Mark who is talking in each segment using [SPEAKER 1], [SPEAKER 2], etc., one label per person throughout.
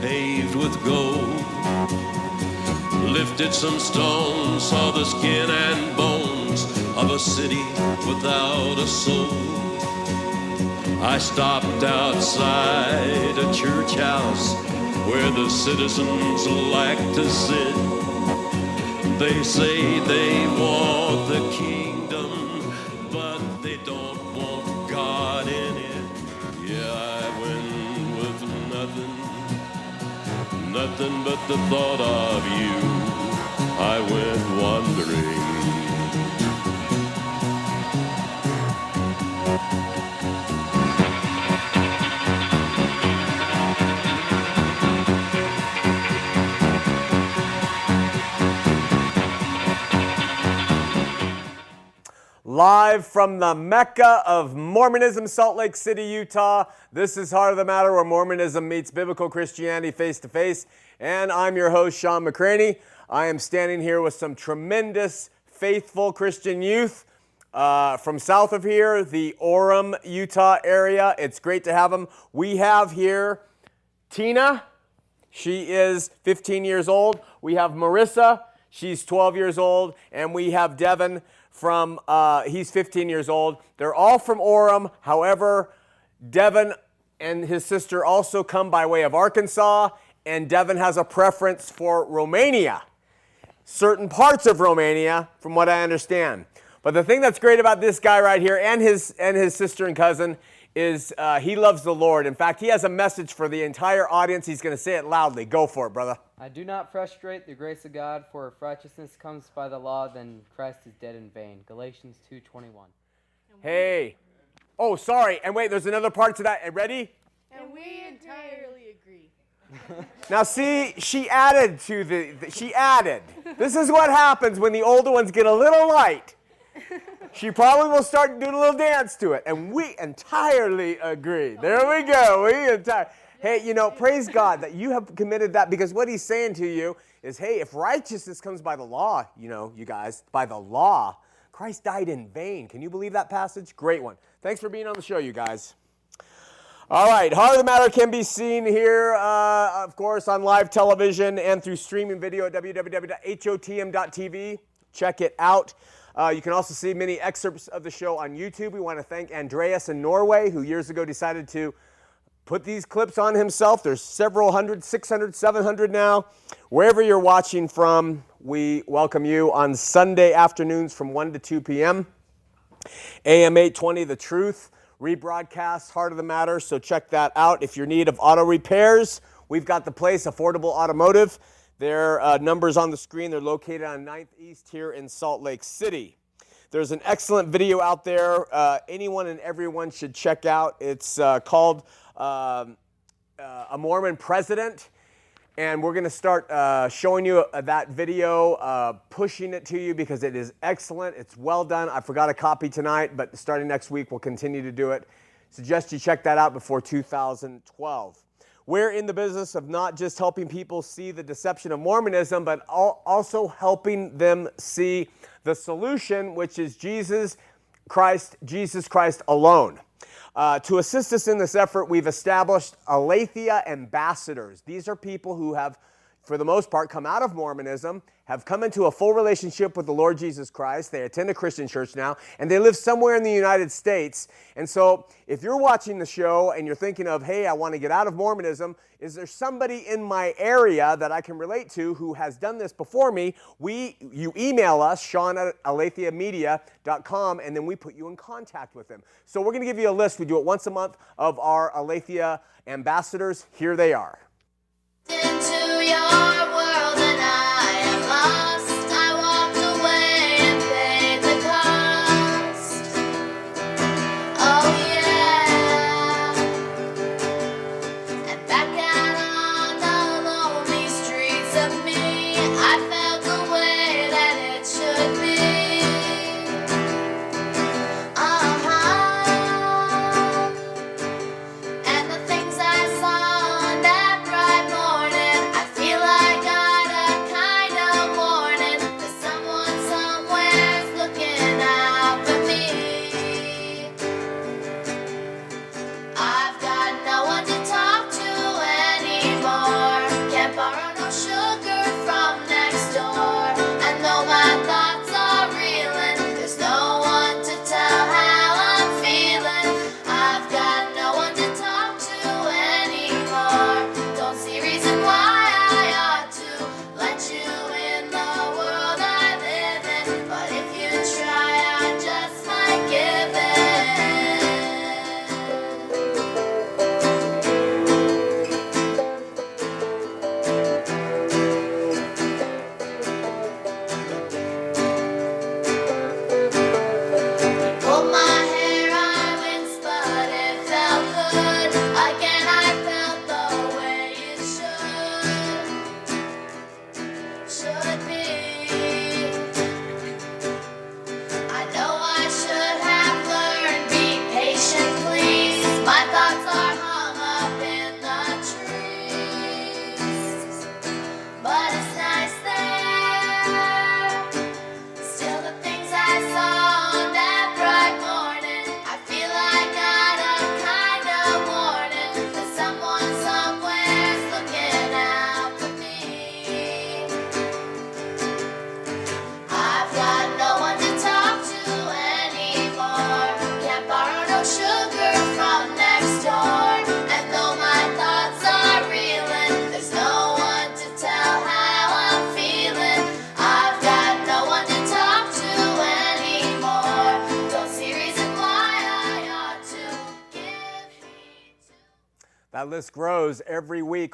[SPEAKER 1] paved with gold. Lifted some stones, saw the skin and bones of a city without a soul. I stopped outside a church house where the citizens like to sit. They say they want the kingdom, but the thought of you. I went wandering.
[SPEAKER 2] Live from the Mecca of Mormonism, Salt Lake City, Utah. This is Heart of the Matter, where Mormonism meets biblical Christianity face to face. And I'm your host, Sean McCraney. I am standing here with some tremendous, faithful Christian youth uh, from south of here, the Orem, Utah area. It's great to have them. We have here Tina. She is 15 years old. We have Marissa. She's 12 years old. And we have Devin from, uh, he's 15 years old. They're all from Orem. However, Devin and his sister also come by way of Arkansas. And Devin has a preference for Romania, certain parts of Romania, from what I understand. But the thing that's great about this guy right here and his, and his sister and cousin is uh, he loves the Lord. In fact, he has a message for the entire audience. He's going to say it loudly. Go for it, brother.
[SPEAKER 3] I do not frustrate the grace of God, for if righteousness comes by the law, then Christ is dead in vain. Galatians 2:21.
[SPEAKER 2] Hey. Oh, sorry. And wait, there's another part to that. Ready?
[SPEAKER 4] And we entirely agree.
[SPEAKER 2] Now, see, she added to the, the- she added. This is what happens when the older ones get a little light. She probably will start doing a little dance to it, and we entirely agree. There we go. We entire. Hey, you know, praise God that you have committed that because what he's saying to you is, hey, if righteousness comes by the law, you know, you guys, by the law, Christ died in vain. Can you believe that passage? Great one. Thanks for being on the show, you guys. All right, Heart of the Matter can be seen here, uh, of course, on live television and through streaming video at www.hotm.tv. Check it out. Uh, you can also see many excerpts of the show on YouTube. We want to thank Andreas in Norway, who years ago decided to put these clips on himself. There's several hundred, 600, 700 now. Wherever you're watching from, we welcome you on Sunday afternoons from 1 to 2 p.m. AM 820, The Truth, rebroadcast, Heart of the Matter. So check that out. If you're in need of auto repairs, we've got the place, Affordable Automotive. Their uh, numbers on the screen. They're located on 9th East here in Salt Lake City. There's an excellent video out there. Uh, anyone and everyone should check out. It's uh, called um, uh, A Mormon President. And we're going to start uh, showing you uh, that video, uh, pushing it to you because it is excellent. It's well done. I forgot a copy tonight, but starting next week, we'll continue to do it. Suggest you check that out before 2012. We're in the business of not just helping people see the deception of Mormonism, but also helping them see the solution, which is Jesus Christ, Jesus Christ alone. Uh, to assist us in this effort, we've established Aletheia ambassadors. These are people who have, for the most part, come out of Mormonism, have come into a full relationship with the Lord Jesus Christ. They attend a Christian church now, and they live somewhere in the United States. And so, if you're watching the show and you're thinking of, hey, I want to get out of Mormonism, is there somebody in my area that I can relate to who has done this before me? We, you email us, Sean at aletheamedia.com, and then we put you in contact with them. So we're going to give you a list. We do it once a month of our Aletheia ambassadors. Here they are.
[SPEAKER 5] Into your world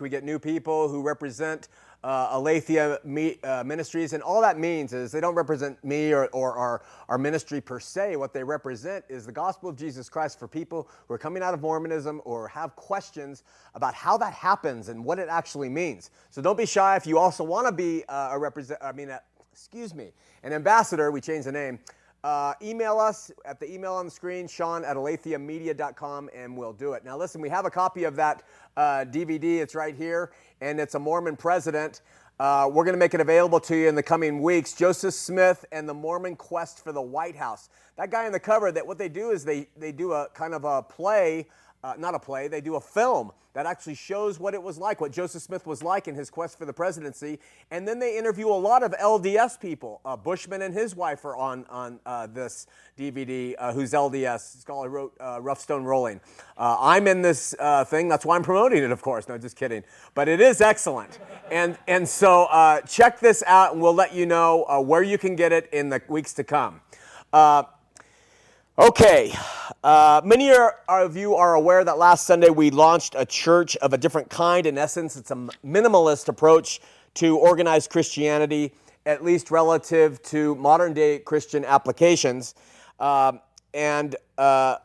[SPEAKER 2] We get new people who represent uh, Aletheia me, uh, Ministries, and all that means is they don't represent me or, or our, our ministry per se. What they represent is the gospel of Jesus Christ for people who are coming out of Mormonism or have questions about how that happens and what it actually means. So don't be shy if you also want to be uh, a represent. I mean, a, excuse me, an ambassador. We changed the name. Uh, email us at the email on the screen, Sean at aletheamedia.com, and we'll do it. Now, listen, we have a copy of that uh, DVD. It's right here, and it's a Mormon president. Uh, we're going to make it available to you in the coming weeks. Joseph Smith and the Mormon Quest for the White House. That guy in the cover, that what they do is they, they do a kind of a play uh, not a play, they do a film that actually shows what it was like, what Joseph Smith was like in his quest for the presidency. And then they interview a lot of LDS people. Uh, Bushman and his wife are on, on uh, this DVD, uh, who's LDS. Scholar wrote uh, Rough Stone Rolling. Uh, I'm in this thing, that's why I'm promoting it, of course. No, just kidding. But it is excellent. And, and so check this out, and we'll let you know where you can get it in the weeks to come. Okay, uh, many of you are aware that last Sunday we launched a church of a different kind. In essence, it's a minimalist approach to organized Christianity, at least relative to modern day Christian applications. Uh, and uh,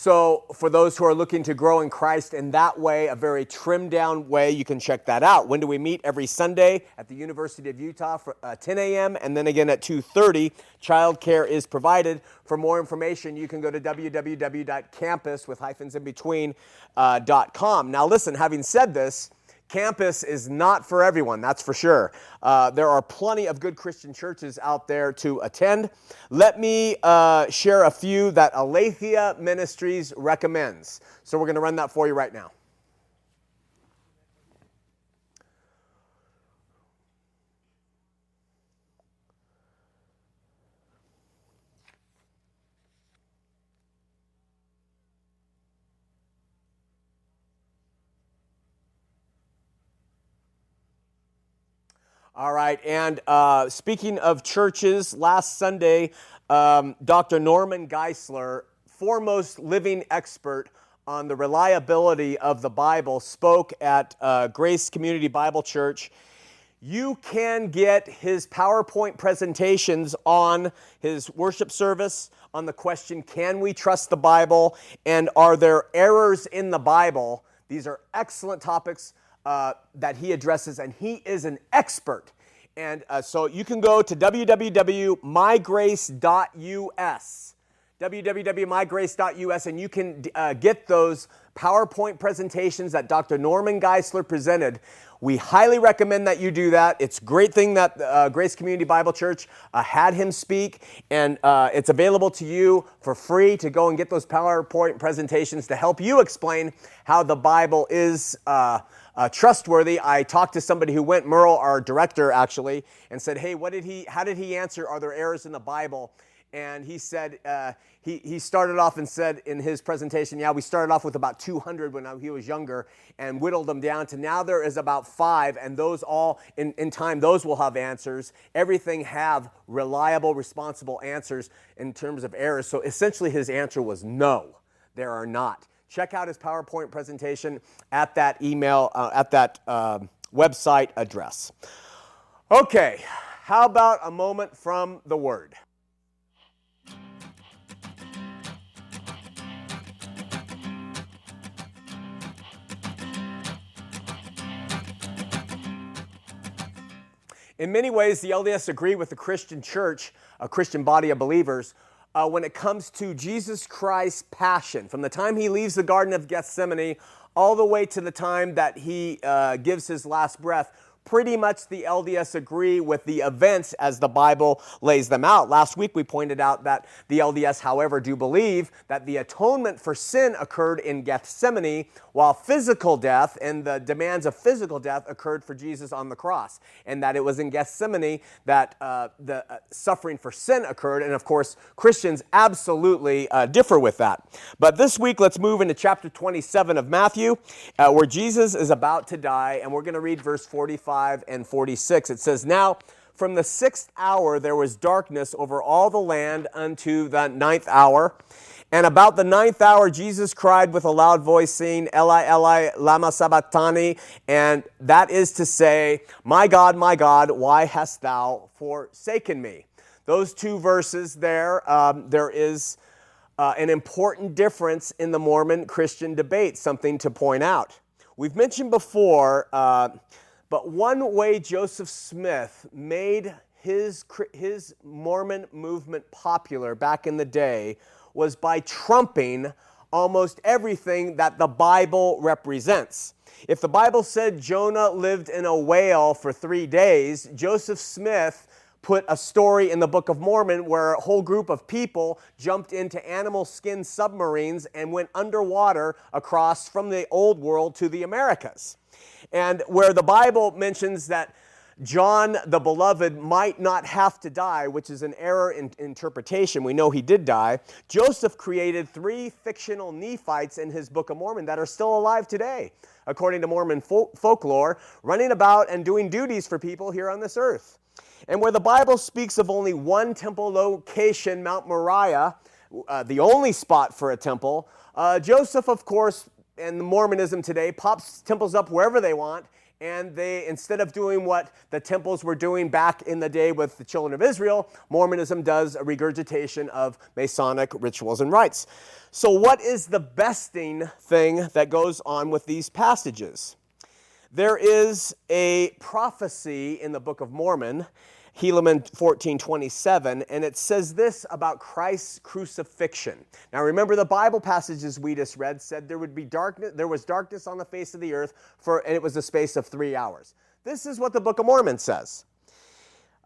[SPEAKER 2] so, for those who are looking to grow in Christ in that way, a very trimmed down way, you can check that out. When do we meet? Every Sunday at the University of Utah for uh, 10 a.m. and then again at 2:30. Childcare is provided. For more information, you can go to www.campus with hyphens in between uh. Now, listen. Having said this. Campus is not for everyone, that's for sure. Uh, there are plenty of good Christian churches out there to attend. Let me uh, share a few that Aletheia Ministries recommends. So we're going to run that for you right now. All right, and uh, speaking of churches, last Sunday, um, Dr. Norman Geisler, foremost living expert on the reliability of the Bible, spoke at uh, Grace Community Bible Church. You can get his PowerPoint presentations on his worship service on the question Can we trust the Bible? And are there errors in the Bible? These are excellent topics uh, that he addresses, and he is an expert. And uh, so you can go to www.mygrace.us, www.mygrace.us, and you can uh, get those PowerPoint presentations that Dr. Norman Geisler presented. We highly recommend that you do that. It's a great thing that uh, Grace Community Bible Church uh, had him speak, and uh, it's available to you for free to go and get those PowerPoint presentations to help you explain how the Bible is. Uh, trustworthy. I talked to somebody who went, Merle, our director, actually, and said, "Hey, what did he? How did he answer? Are there errors in the Bible?" And he said uh, he he started off and said in his presentation, "Yeah, we started off with about 200 when he was younger, and whittled them down to now there is about five, and those all in in time those will have answers. Everything have reliable, responsible answers in terms of errors. So essentially, his answer was no, there are not." Check out his PowerPoint presentation at that email, uh, at that uh, website address. Okay, how about a moment from the Word? In many ways, the LDS agree with the Christian church, a Christian body of believers, uh, when it comes to Jesus Christ's passion, from the time he leaves the Garden of Gethsemane all the way to the time that he uh, gives his last breath pretty much the LDS agree with the events as the Bible lays them out. Last week we pointed out that the LDS, however, do believe that the atonement for sin occurred in Gethsemane, while physical death and the demands of physical death occurred for Jesus on the cross, and that it was in Gethsemane that uh, the uh, suffering for sin occurred. And of course, Christians absolutely uh, differ with that. But this week, let's move into chapter 27 of Matthew, uh, where Jesus is about to die, and we're going to read verse 45 45 and 46. It says, Now from the sixth hour there was darkness over all the land unto the ninth hour. And about the ninth hour, Jesus cried with a loud voice, saying, Eli, Eli, lama sabachthani. And that is to say, My God, my God, why hast thou forsaken me? Those two verses there, um, there is uh, an important difference in the Mormon Christian debate, something to point out. We've mentioned before, uh, but one way Joseph Smith made his, his Mormon movement popular back in the day was by trumping almost everything that the Bible represents. If the Bible said Jonah lived in a whale for three days, Joseph Smith put a story in the Book of Mormon where a whole group of people jumped into animal skin submarines and went underwater across from the old world to the Americas. And where the Bible mentions that John the Beloved might not have to die, which is an error in interpretation. We know he did die. Joseph created three fictional Nephites in his Book of Mormon that are still alive today, according to Mormon folklore, running about and doing duties for people here on this earth. And where the Bible speaks of only one temple location, Mount Moriah, uh, the only spot for a temple, uh, Joseph, of course, and Mormonism today pops temples up wherever they want and they instead of doing what the temples were doing back in the day with the children of Israel, Mormonism does a regurgitation of Masonic rituals and rites. So, what is the besting thing that goes on with these passages? There is a prophecy in the Book of Mormon Helaman 14:27, and it says this about Christ's crucifixion. Now remember the Bible passages we just read said there would be darkness, there was darkness on the face of the earth for, and it was a space of three hours. This is what the Book of Mormon says.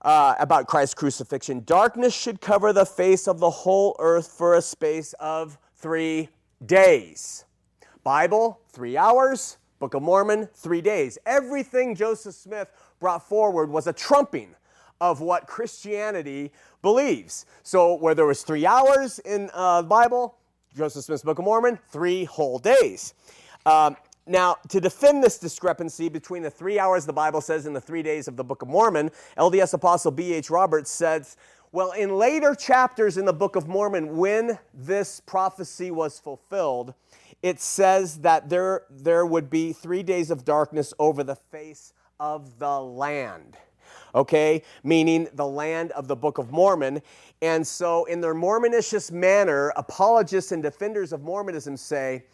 [SPEAKER 2] Uh, about Christ's crucifixion. Darkness should cover the face of the whole earth for a space of three days. Bible, three hours. Book of Mormon, three days. Everything Joseph Smith brought forward was a trumping of what Christianity believes. So, where there was three hours in uh, the Bible, Joseph Smith's Book of Mormon, three whole days. Um, now, to defend this discrepancy between the three hours the Bible says and the three days of the Book of Mormon, LDS Apostle B.H. Roberts says, well, in later chapters in the Book of Mormon, when this prophecy was fulfilled, it says that there, there would be three days of darkness over the face of the land okay, meaning the land of the Book of Mormon. And so, in their Mormonicious manner, apologists and defenders of Mormonism say,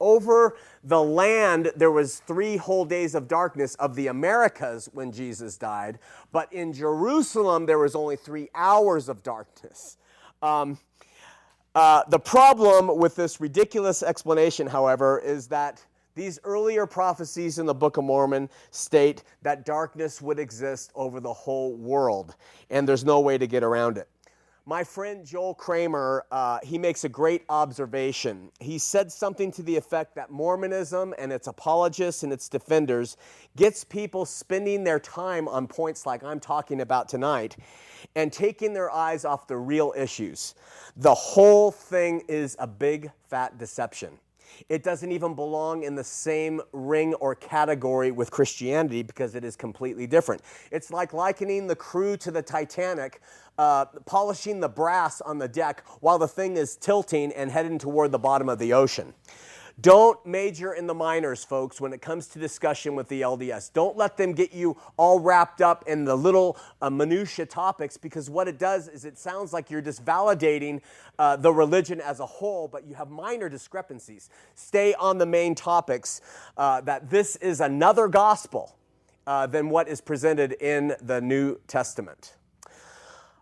[SPEAKER 2] over the land there was three whole days of darkness of the americas when jesus died but in jerusalem there was only three hours of darkness um, uh, the problem with this ridiculous explanation however is that these earlier prophecies in the Book of Mormon state that darkness would exist over the whole world, and there's no way to get around it. My friend Joel Kramer, uh, he makes a great observation. He said something to the effect that Mormonism and its apologists and its defenders gets people spending their time on points like I'm talking about tonight and taking their eyes off the real issues. The whole thing is a big fat deception. It doesn't even belong in the same ring or category with Christianity because it is completely different. It's like likening the crew to the Titanic, uh, polishing the brass on the deck while the thing is tilting and heading toward the bottom of the ocean. Don't major in the minors, folks, when it comes to discussion with the LDS. Don't let them get you all wrapped up in the little uh, minutia topics because what it does is it sounds like you're just validating uh, the religion as a whole, but you have minor discrepancies. Stay on the main topics uh, that this is another gospel uh, than what is presented in the New Testament.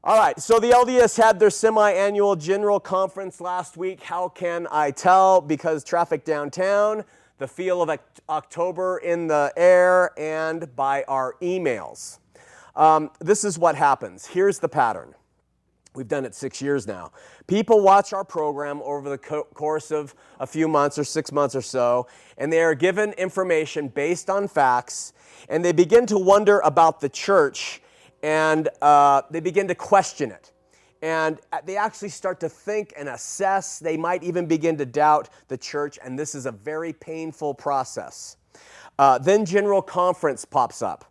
[SPEAKER 2] All right, so the LDS had their semi annual general conference last week. How can I tell? Because traffic downtown, the feel of October in the air, and by our emails. Um, this is what happens. Here's the pattern. We've done it six years now. People watch our program over the co- course of a few months or six months or so, and they are given information based on facts, and they begin to wonder about the church and uh, they begin to question it. And uh, they actually start to think and assess. They might even begin to doubt the church, and this is a very painful process. Uh, then General Conference pops up.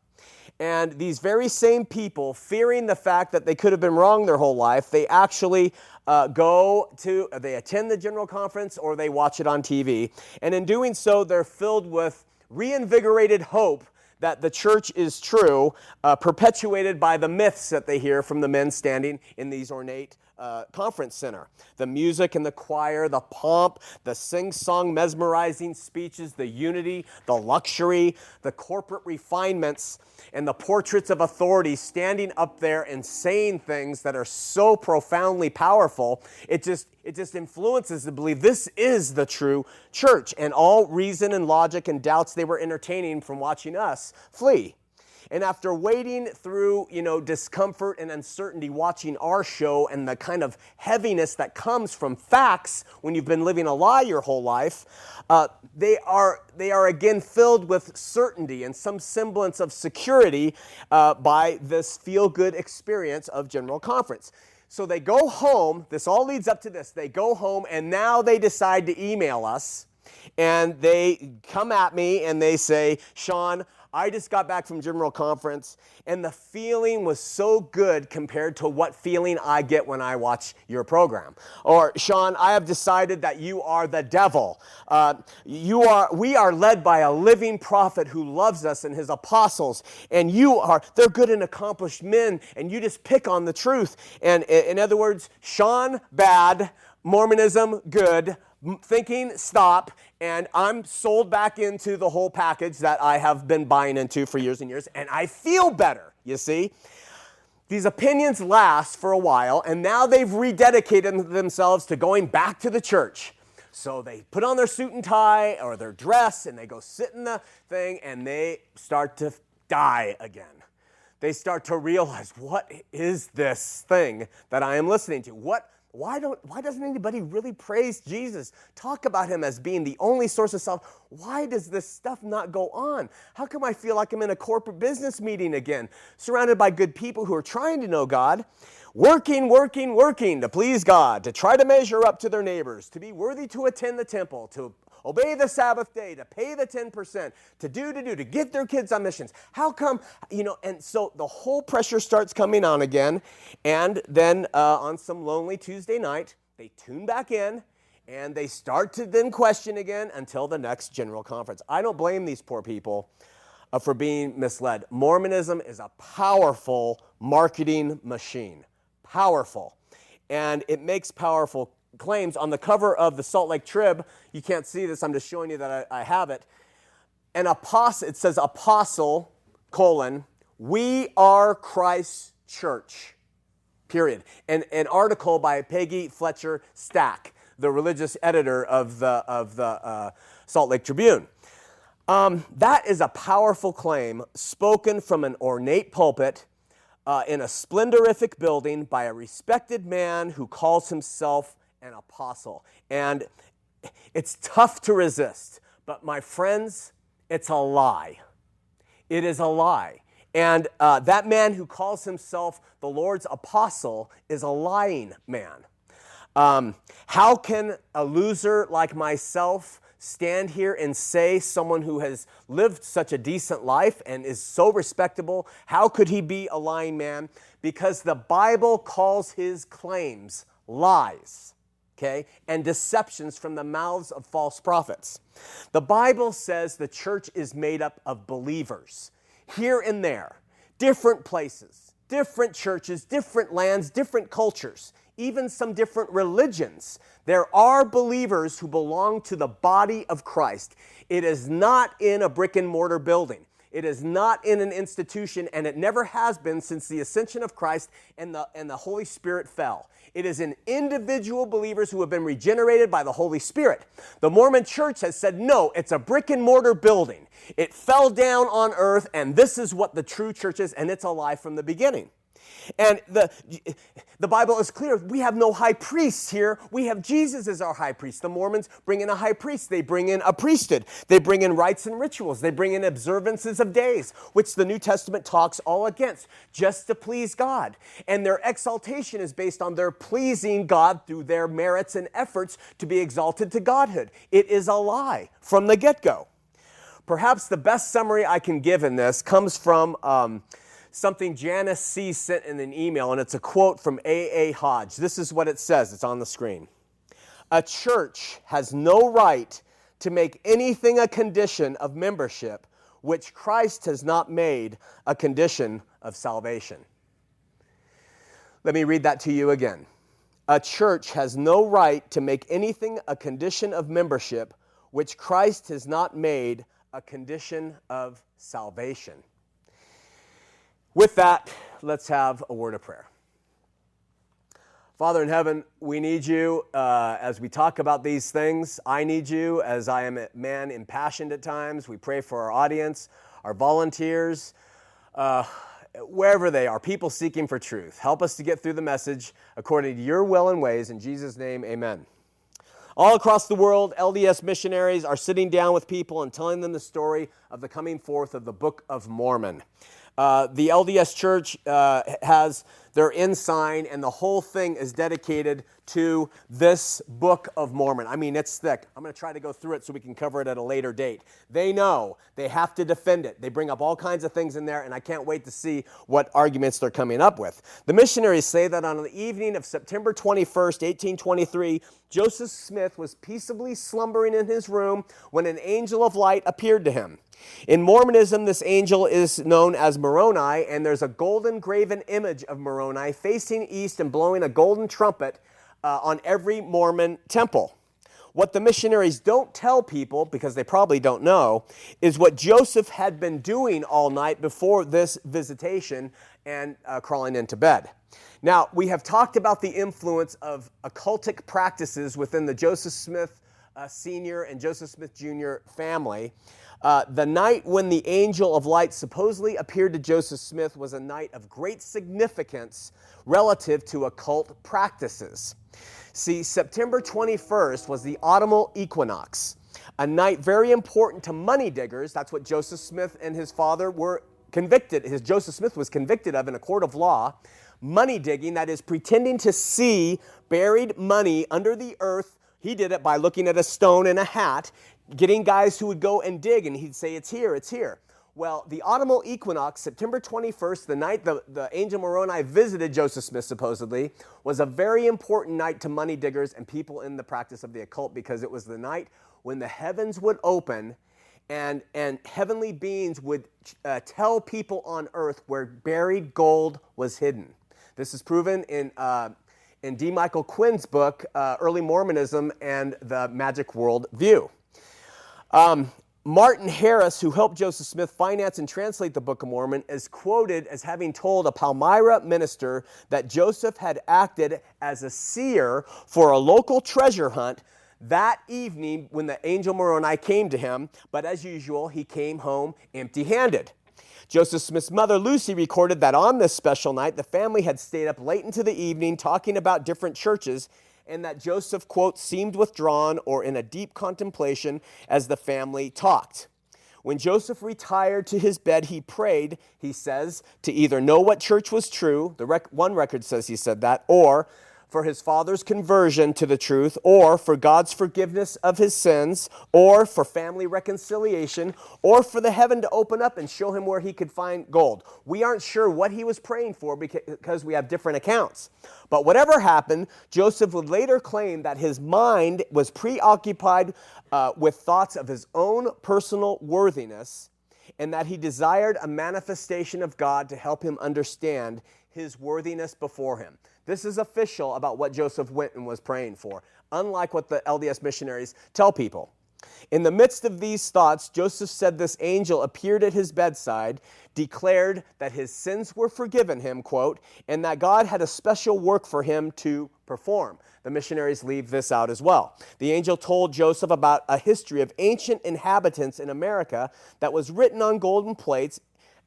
[SPEAKER 2] And these very same people, fearing the fact that they could have been wrong their whole life, they actually uh, go to, they attend the general conference or they watch it on TV. And in doing so, they're filled with reinvigorated hope that the church is true, uh, perpetuated by the myths that they hear from the men standing in these ornate uh, conference center. The music and the choir, the pomp, the sing song, mesmerizing speeches, the unity, the luxury, the corporate refinements, and the portraits of authority standing up there and saying things that are so profoundly powerful. It just, it just influences to believe this is the true church. And all reason and logic and doubts they were entertaining from watching us flee. And after wading through, you know, discomfort and uncertainty watching our show and the kind of heaviness that comes from facts when you've been living a lie your whole life, uh, they, are, they are again filled with certainty and some semblance of security uh, by this feel good experience of General Conference. So they go home, this all leads up to this. They go home and now they decide to email us and they come at me and they say, Sean, I just got back from General Conference, and the feeling was so good compared to what feeling I get when I watch your program. Or, Sean, I have decided that you are the devil. Uh, you are, we are led by a living prophet who loves us and his apostles, and you are, they're good and accomplished men, and you just pick on the truth. And in other words, Sean, bad, Mormonism, good, thinking stop and i'm sold back into the whole package that i have been buying into for years and years and i feel better you see? These opinions last for a while and now they've rededicated themselves to going back to the church. So they put on their suit and tie or their dress and they go sit in the thing and they start to die again. They start to realize what is this thing that i am listening to? What why, don't, why doesn't anybody really praise Jesus? Talk about him as being the only source of self. Why does this stuff not go on? How come I feel like I'm in a corporate business meeting again, surrounded by good people who are trying to know God, working, working, working to please God, to try to measure up to their neighbors, to be worthy to attend the temple, to obey the Sabbath day, to pay the 10%, to do, to do, to get their kids on missions. How come, you know, and so the whole pressure starts coming on again. And then uh, on some lonely Tuesday night, they tune back in and they start to then question again until the next general conference. I don't blame these poor people uh, for being misled. Mormonism is a powerful marketing machine. Powerful. And it makes powerful claims on the cover of the Salt Lake Trib. You can't see this, I'm just showing you that I, I have it. An apostle, it says apostle, colon, we are Christ's church, period. And an article by Peggy Fletcher Stack, the religious editor of the, of the uh, Salt Lake Tribune. Um, that is a powerful claim spoken from an ornate pulpit uh, in a splendorific building by a respected man who calls himself an apostle. And it's tough to resist, but my friends, it's a lie. It is a lie. And uh, that man who calls himself the Lord's apostle is a lying man. Um, how can a loser like myself stand here and say someone who has lived such a decent life and is so respectable, how could he be a lying man? Because the Bible calls his claims lies okay, and deceptions from the mouths of false prophets. The Bible says the church is made up of believers here and there, different places, different churches, different lands, different cultures, even some different religions. There are believers who belong to the body of Christ. It is not in a brick and mortar building. It is not in an institution, and it never has been since the ascension of Christ and the, and the Holy Spirit fell. It is in individual believers who have been regenerated by the Holy Spirit. The Mormon church has said, no, it's a brick and mortar building. It fell down on earth, and this is what the true church is, and it's alive from the beginning. And the, the Bible is clear. We have no high priests here. We have Jesus as our high priest. The Mormons bring in a high priest. They bring in a priesthood. They bring in rites and rituals. They bring in observances of days, which the New Testament talks all against, just to please God. And their exaltation is based on their pleasing God through their merits and efforts to be exalted to Godhood. It is a lie from the get go. Perhaps the best summary I can give in this comes from. Um, something Janice C. sent in an email, and it's a quote from A.A. Hodge. This is what it says, it's on the screen. A church has no right to make anything a condition of membership which Christ has not made a condition of salvation. Let me read that to you again. A church has no right to make anything a condition of membership which Christ has not made a condition of salvation. With that, let's have a word of prayer. Father in heaven, we need you uh, as we talk about these things. I need you as I am a man impassioned at times. We pray for our audience, our volunteers, uh, wherever they are, people seeking for truth. Help us to get through the message according to your will and ways. In Jesus' name, amen. All across the world, LDS missionaries are sitting down with people and telling them the story of the coming forth of the Book of Mormon. Uh, the LDS Church uh, has their ensign, and the whole thing is dedicated to this Book of Mormon. I mean, it's thick. I'm going to try to go through it so we can cover it at a later date. They know they have to defend it. They bring up all kinds of things in there, and I can't wait to see what arguments they're coming up with. The missionaries say that on the evening of September 21st, 1823, Joseph Smith was peaceably slumbering in his room when an angel of light appeared to him. In Mormonism, this angel is known as Moroni, and there's a golden graven image of Moroni facing east and blowing a golden trumpet uh, on every Mormon temple. What the missionaries don't tell people, because they probably don't know, is what Joseph had been doing all night before this visitation and uh, crawling into bed. Now, we have talked about the influence of occultic practices within the Joseph Smith uh, Sr. and Joseph Smith Jr. family. Uh, the night when the angel of light supposedly appeared to Joseph Smith was a night of great significance relative to occult practices. See, September 21st was the autumnal equinox, a night very important to money diggers. That's what Joseph Smith and his father were convicted. His Joseph Smith was convicted of in a court of law. Money digging, that is pretending to see buried money under the earth. He did it by looking at a stone and a hat getting guys who would go and dig and he'd say, It's here, it's here. Well, the autumnal equinox, September 21st, the night the, the angel Moroni visited Joseph Smith, supposedly, was a very important night to money diggers and people in the practice of the occult because it was the night when the heavens would open and, and heavenly beings would uh, tell people on earth where buried gold was hidden. This is proven in, uh, in D. Michael Quinn's book, uh, Early Mormonism and the Magic World View. Um, Martin Harris, who helped Joseph Smith finance and translate the Book of Mormon, is quoted as having told a Palmyra minister that Joseph had acted as a seer for a local treasure hunt that evening when the angel Moroni came to him, but as usual, he came home empty handed. Joseph Smith's mother, Lucy, recorded that on this special night, the family had stayed up late into the evening talking about different churches and that Joseph, quote, seemed withdrawn or in a deep contemplation as the family talked. When Joseph retired to his bed, he prayed, he says, to either know what church was true, the rec- one record says he said that, or for his father's conversion to the truth, or for God's forgiveness of his sins, or for family reconciliation, or for the heaven to open up and show him where he could find gold. We aren't sure what he was praying for because we have different accounts. But whatever happened, Joseph would later claim that his mind was preoccupied uh, with thoughts of his own personal worthiness and that he desired a manifestation of God to help him understand his worthiness before him. This is official about what Joseph went and was praying for, unlike what the LDS missionaries tell people. In the midst of these thoughts, Joseph said this angel appeared at his bedside, declared that his sins were forgiven him, quote, and that God had a special work for him to perform. The missionaries leave this out as well. The angel told Joseph about a history of ancient inhabitants in America that was written on golden plates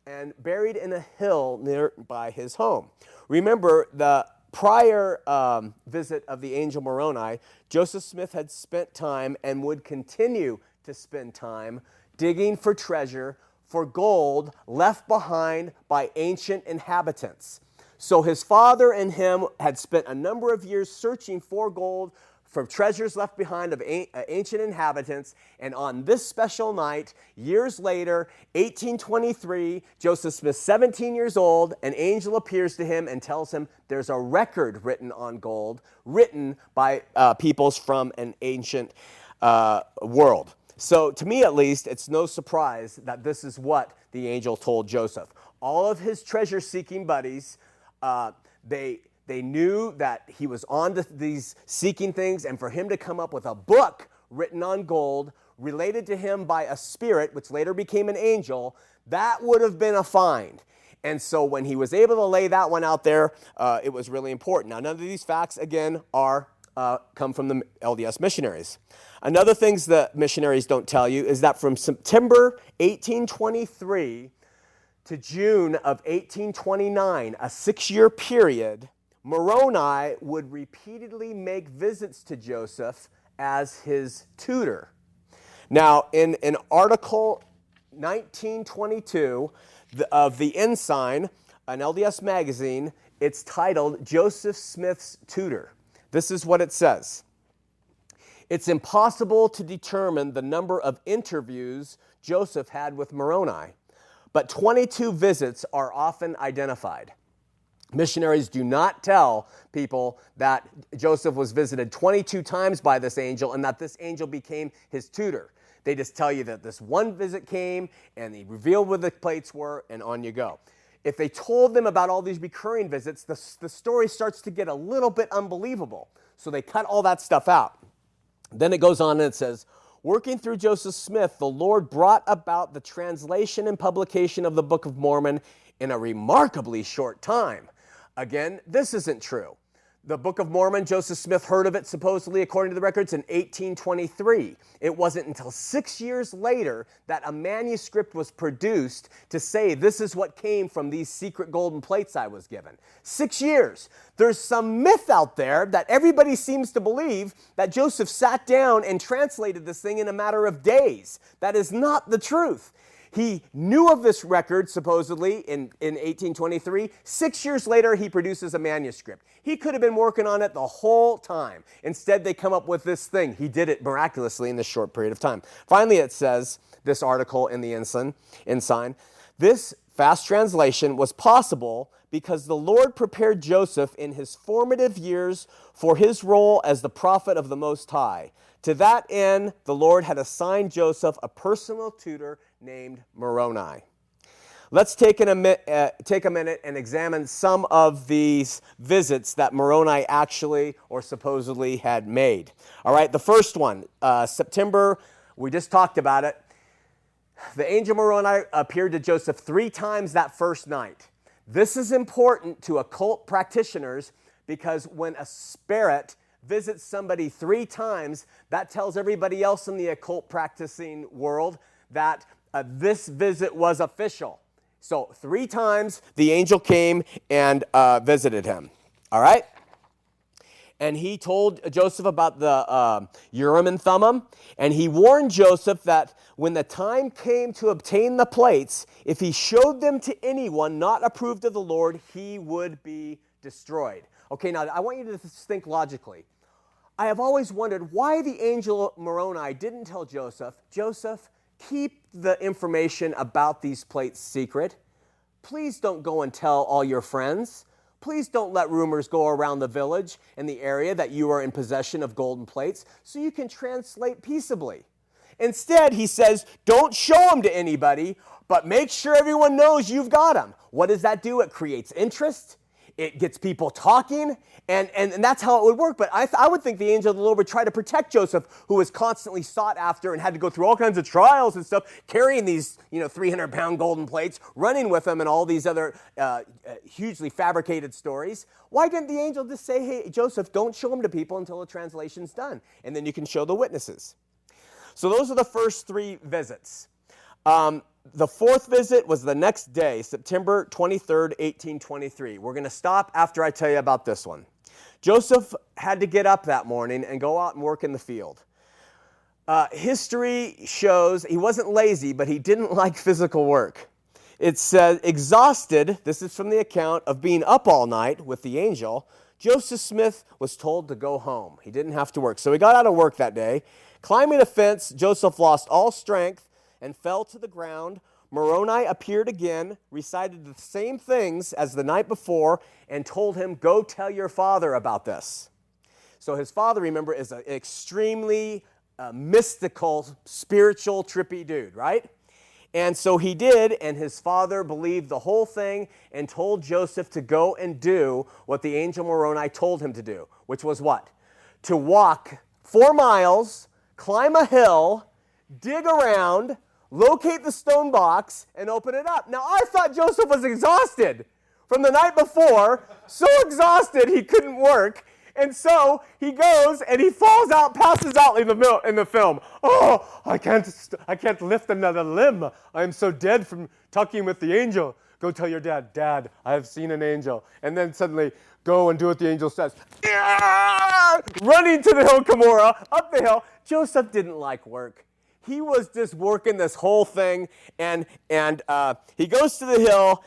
[SPEAKER 2] and buried in a hill nearby his home. Remember, the prior um, visit of the angel Moroni, Joseph Smith had spent time and would continue to spend time digging for treasure, for gold left behind by ancient inhabitants. So his father and him had spent a number of years searching for gold for treasures left behind of uh, ancient inhabitants. And on this special night, years later, 1823, Joseph Smith, 17 years old, an angel appears to him and tells him there's a record written on gold, written by uh, peoples from an ancient uh, world. So, to me at least, it's no surprise that this is what the angel told Joseph. All of his treasure seeking buddies, uh, they, they knew that he was on to these seeking things, and for him to come up with a book written on gold, related to him by a spirit, which later became an angel, that would have been a find. And so when he was able to lay that one out there, uh, it was really important. Now, none of these facts, again, are uh, come from the LDS missionaries. Another things that missionaries don't tell you is that from September 1823 to June of 1829, a six-year period, Moroni would repeatedly make visits to Joseph as his tutor. Now, in an article 1922 of the Ensign, an LDS magazine, it's titled Joseph Smith's Tutor. This is what it says It's impossible to determine the number of interviews Joseph had with Moroni, but 22 visits are often identified. Missionaries do not tell people that Joseph was visited 22 times by this angel and that this angel became his tutor. They just tell you that this one visit came and he revealed where the plates were, and on you go. If they told them about all these recurring visits, the, the story starts to get a little bit unbelievable. So they cut all that stuff out. Then it goes on and it says, Working through Joseph Smith, the Lord brought about the translation and publication of the Book of Mormon in a remarkably short time. Again, this isn't true. The Book of Mormon, Joseph Smith heard of it supposedly, according to the records, in 1823. It wasn't until six years later that a manuscript was produced to say this is what came from these secret golden plates I was given. Six years. There's some myth out there that everybody seems to believe that Joseph sat down and translated this thing in a matter of days. That is not the truth. He knew of this record, supposedly, in, in 1823. Six years later, he produces a manuscript. He could have been working on it the whole time. Instead, they come up with this thing. He did it miraculously in this short period of time. Finally, it says, this article in the ensign, ensign this fast translation was possible because the Lord prepared Joseph in his formative years for his role as the prophet of the Most High. To that end, the Lord had assigned Joseph a personal tutor named Moroni. Let's take, a, uh, take a minute and examine some of these visits that Moroni actually or supposedly had made. All right, the first one, uh, September, we just talked about it. The angel Moroni appeared to Joseph three times that first night. This is important to occult practitioners because when a spirit visits somebody three times, that tells everybody else in the occult practicing world that uh, this visit was official. So, three times the angel came and uh, visited him. All right? And he told Joseph about the uh, Urim and Thummim, and he warned Joseph that when the time came to obtain the plates, if he showed them to anyone not approved of the Lord, he would be destroyed. Okay, now I want you to think logically. I have always wondered why the angel Moroni didn't tell Joseph, Joseph, keep the information about these plates secret. Please don't go and tell all your friends. Please don't let rumors go around the village and the area that you are in possession of golden plates so you can translate peaceably. Instead, he says, don't show them to anybody, but make sure everyone knows you've got them. What does that do? It creates interest, it gets people talking, and, and, and that's how it would work. But I, I would think the angel of the Lord would try to protect Joseph, who was constantly sought after and had to go through all kinds of trials and stuff, carrying these, you know, 300 pound golden plates, running with them, and all these other uh, uh, hugely fabricated stories. Why didn't the angel just say, hey, Joseph, don't show them to people until the translation's done? And then you can show the witnesses. So those are the first three visits. Um, the fourth visit was the next day, September 23rd, 1823. We're going to stop after I tell you about this one. Joseph had to get up that morning and go out and work in the field. Uh, history shows he wasn't lazy, but he didn't like physical work. It says, exhausted, this is from the account of being up all night with the angel, Joseph Smith was told to go home. He didn't have to work. So he got out of work that day. Climbing a fence, Joseph lost all strength and fell to the ground. Moroni appeared again, recited the same things as the night before, and told him, Go tell your father about this. So his father, remember, is an extremely uh, mystical, spiritual, trippy dude, right? And so he did, and his father believed the whole thing and told Joseph to go and do what the angel Moroni told him to do, which was what? To walk four miles, climb a hill, dig around, locate the stone box, and open it up. Now, I thought Joseph was exhausted from the night before, so exhausted he couldn't work. And so he goes and he falls out, passes out in the, mil- in the film. Oh, I can't, st- I can't lift another limb. I am so dead from talking with the angel. Go tell your dad, Dad, I have seen an angel. And then suddenly, go and do what the angel says. Yeah! Running to the hill Cumorah, up the hill. Joseph didn't like work. He was just working this whole thing, and, and uh, he goes to the hill,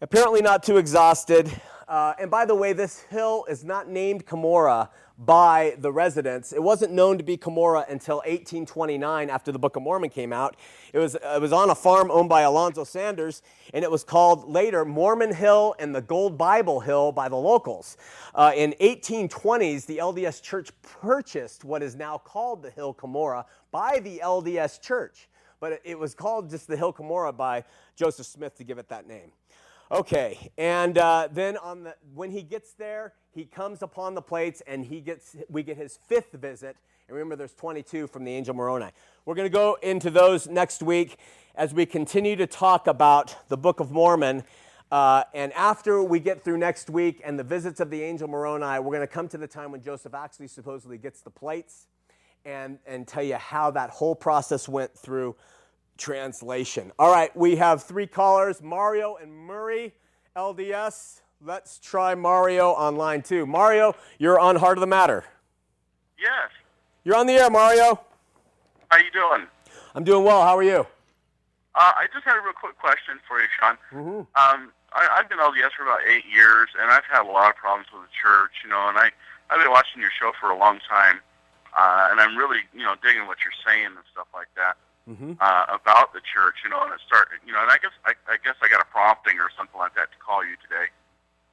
[SPEAKER 2] apparently not too exhausted. Uh, and by the way, this hill is not named Cumorah by the residents. It wasn't known to be Cumorah until 1829 after the Book of Mormon came out. It was, it was on a farm owned by Alonzo Sanders, and it was called later Mormon Hill and the Gold Bible Hill by the locals. Uh, in 1820s, the LDS Church purchased what is now called the Hill Cumorah by the LDS Church, but it, was called just the Hill Cumorah by Joseph Smith to give it that name. Okay, and uh, then on the when he gets there, he comes upon the plates, and he gets we get his fifth visit. And remember, there's 22 from the angel Moroni. We're going to go into those next week as we continue to talk about the Book of Mormon. Uh, and after we get through next week and the visits of the angel Moroni, we're going to come to the time when Joseph actually supposedly gets the plates and, and tell you how that whole process went through translation. All right, we have three callers Mario and Murray, LDS. Let's try Mario on line two. Mario, you're on Heart of the Matter.
[SPEAKER 6] Yes.
[SPEAKER 2] You're on the air, Mario.
[SPEAKER 6] How you doing?
[SPEAKER 2] I'm doing well. How are you?
[SPEAKER 6] Uh, I just had a real quick question for you, Sean.
[SPEAKER 2] Mm-hmm.
[SPEAKER 6] Um, I, I've been LDS for about eight years, and I've had a lot of problems with the church, you know. And I I've been watching your show for a long time, uh, and I'm really you know digging what you're saying and stuff like that
[SPEAKER 2] Mm-hmm.
[SPEAKER 6] uh, about the church, you know. And it started, you know, and I guess I, I guess I got a prompting or something like that to call you today.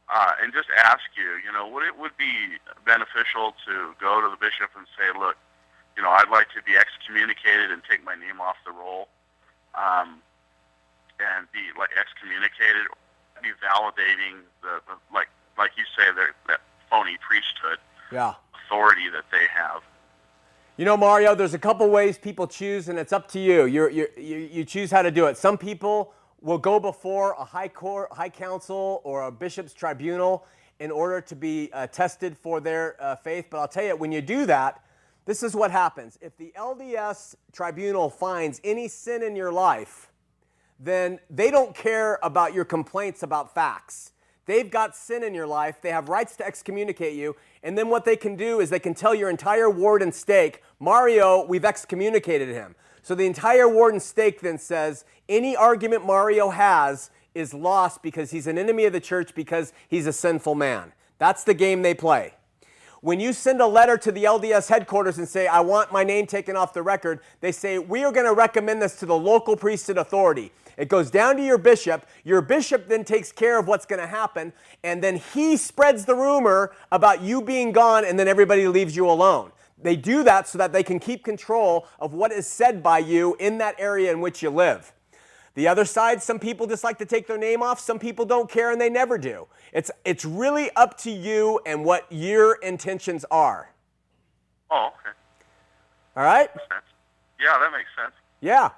[SPEAKER 6] Uh, and just ask you, you know, would it would be beneficial to go to the bishop and say, look, you know, I'd like to be excommunicated and take my name off the roll, um, and be like excommunicated, be validating the, the like like you say that that phony priesthood
[SPEAKER 2] Yeah.
[SPEAKER 6] authority that they have.
[SPEAKER 2] You know, Mario, there's a couple ways people choose, and it's up to you. You're, you're, you you choose how to do it. Some people will go before a high court, high council, or a bishop's tribunal in order to be uh, tested for their uh, faith. But I'll tell you, when you do that, this is what happens. If the LDS tribunal finds any sin in your life, then they don't care about your complaints about facts. They've got sin in your life. They have rights to excommunicate you. And then what they can do is they can tell your entire ward and stake, Mario, we've excommunicated him. So the entire ward and stake then says any argument Mario has is lost because he's an enemy of the church because he's a sinful man. That's the game they play. When you send a letter to the LDS headquarters and say, I want my name taken off the record, they say, We are going to recommend this to the local priesthood authority. It goes down to your bishop. Your bishop then takes care of what's going to happen, and then he spreads the rumor about you being gone, and then everybody leaves you alone. They do that so that they can keep control of what is said by you in that area in which you live. The other side, some people just like to take their name off, some people don't care and they never do. It's, it's really up to you and what your intentions are.
[SPEAKER 6] Oh, okay.
[SPEAKER 2] All right?
[SPEAKER 6] Yeah, that makes sense.
[SPEAKER 2] Yeah.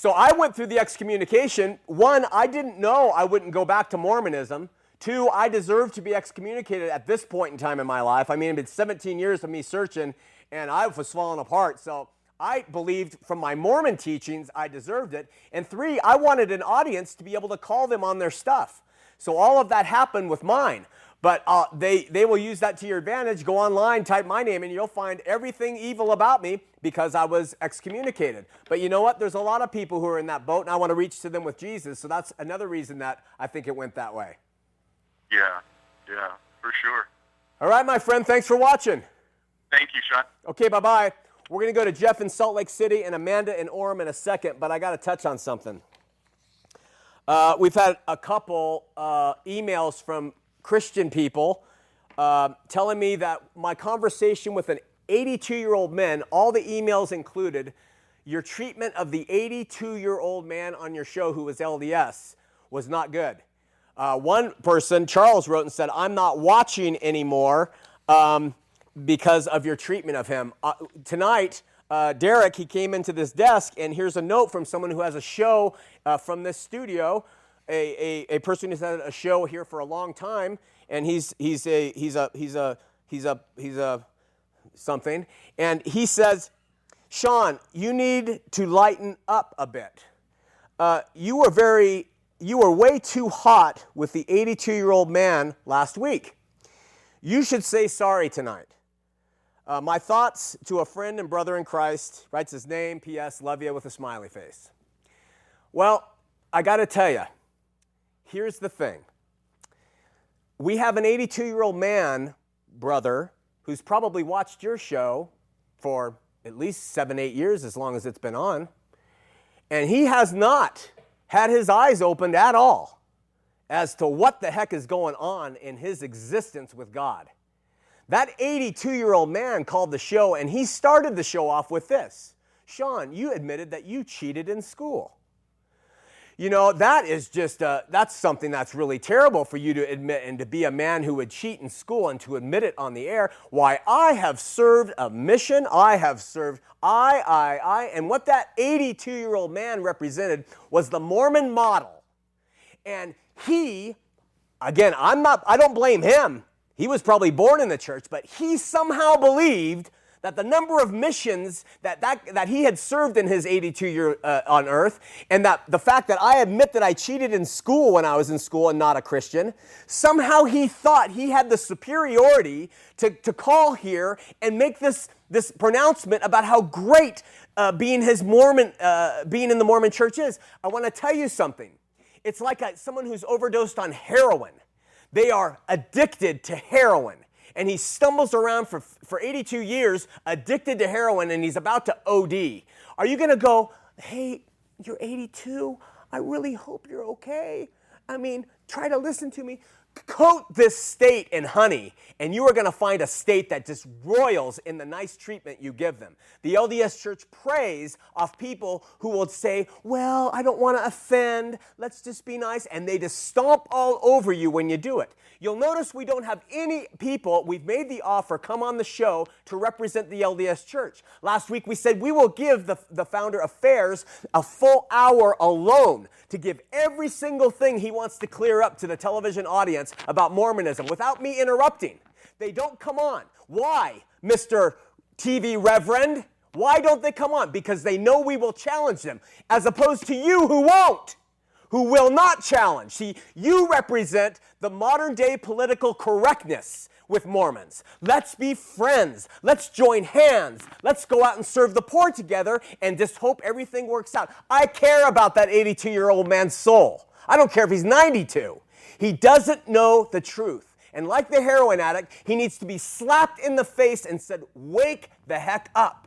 [SPEAKER 2] So I went through the excommunication. One, I didn't know I wouldn't go back to Mormonism. Two, I deserved to be excommunicated at this point in time in my life. I mean, it's been 17 years of me searching, and I was falling apart. So I believed from my Mormon teachings I deserved it. And three, I wanted an audience to be able to call them on their stuff. So all of that happened with mine. But uh, they, they will use that to your advantage. Go online, type my name, and you'll find everything evil about me because I was excommunicated. But you know what? There's a lot of people who are in that boat, and I want to reach to them with Jesus. So that's another reason that I think it went that way.
[SPEAKER 6] Yeah, yeah, for sure.
[SPEAKER 2] All right, my friend. Thanks for watching.
[SPEAKER 6] Thank you, Sean.
[SPEAKER 2] Okay, bye bye. We're going to go to Jeff in Salt Lake City and Amanda in Orem in a second, but I got to touch on something. Uh, we've had a couple uh, emails from Christian people uh, telling me that my conversation with an 82 year old man, all the emails included, your treatment of the 82 year old man on your show who was LDS was not good. Uh, one person, Charles, wrote and said, I'm not watching anymore um, because of your treatment of him. Uh, tonight, uh, Derek, he came into this desk, and here's a note from someone who has a show uh, from this studio, a, a, a person who's had a show here for a long time, and he's, he's, a, he's, a, he's, a, he's, a, he's a something, and he says, Sean, you need to lighten up a bit. Uh, you were very, you were way too hot with the 82 year old man last week. You should say sorry tonight. Uh, my thoughts to a friend and brother in Christ, writes his name, P.S., love you with a smiley face. Well, I got to tell you, here's the thing. We have an 82 year old man, brother, who's probably watched your show for at least seven, eight years, as long as it's been on, and he has not had his eyes opened at all as to what the heck is going on in his existence with God. That 82 year old man called the show, and he started the show off with this Sean, you admitted that you cheated in school. You know, that is just, uh, that's something that's really terrible for you to admit and to be a man who would cheat in school and to admit it on the air. Why, I have served a mission. I have served, I, I, I. And what that 82 year old man represented was the Mormon model. And he, again, I'm not, I don't blame him. He was probably born in the church, but he somehow believed that the number of missions that, that, that he had served in his 82 year uh, on earth, and that the fact that I admit that I cheated in school when I was in school and not a Christian, somehow he thought he had the superiority to, to call here and make this, this pronouncement about how great uh, being his Mormon, uh, being in the Mormon church is. I want to tell you something. It's like a, someone who's overdosed on heroin. They are addicted to heroin and he stumbles around for, for 82 years addicted to heroin and he's about to OD. Are you going to go, hey, you're 82? I really hope you're okay. I mean, try to listen to me coat this state in honey, and you are going to find a state that just royals in the nice treatment you give them. The LDS Church preys off people who will say, Well, I don't want to offend, let's just be nice, and they just stomp all over you when you do it. You'll notice we don't have any people, we've made the offer, come on the show to represent the LDS Church. Last week we said we will give the, the founder of Fairs a full hour alone to give every single thing he wants to clear up to the television audience about Mormonism without me interrupting. They don't come on. Why, Mr. TV Reverend? Why don't they come on? Because they know we will challenge them, as opposed to you who won't, who will not challenge. See, you represent the modern day political correctness with Mormons. Let's be friends. Let's join hands. Let's go out and serve the poor together and just hope everything works out. I care about that 82 year old man's soul. I don't care if he's 92. He doesn't know the truth. And like the heroin addict, he needs to be slapped in the face and said, Wake the heck up.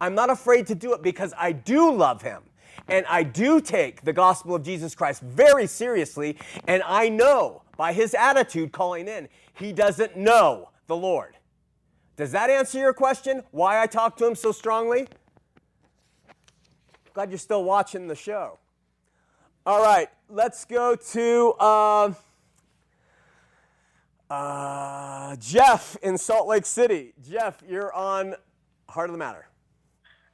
[SPEAKER 2] I'm not afraid to do it because I do love him. And I do take the gospel of Jesus Christ very seriously. And I know by his attitude calling in, he doesn't know the Lord. Does that answer your question? Why I talk to him so strongly? Glad you're still watching the show. All right, let's go to uh, uh, Jeff in Salt Lake City. Jeff, you're on Heart of the Matter.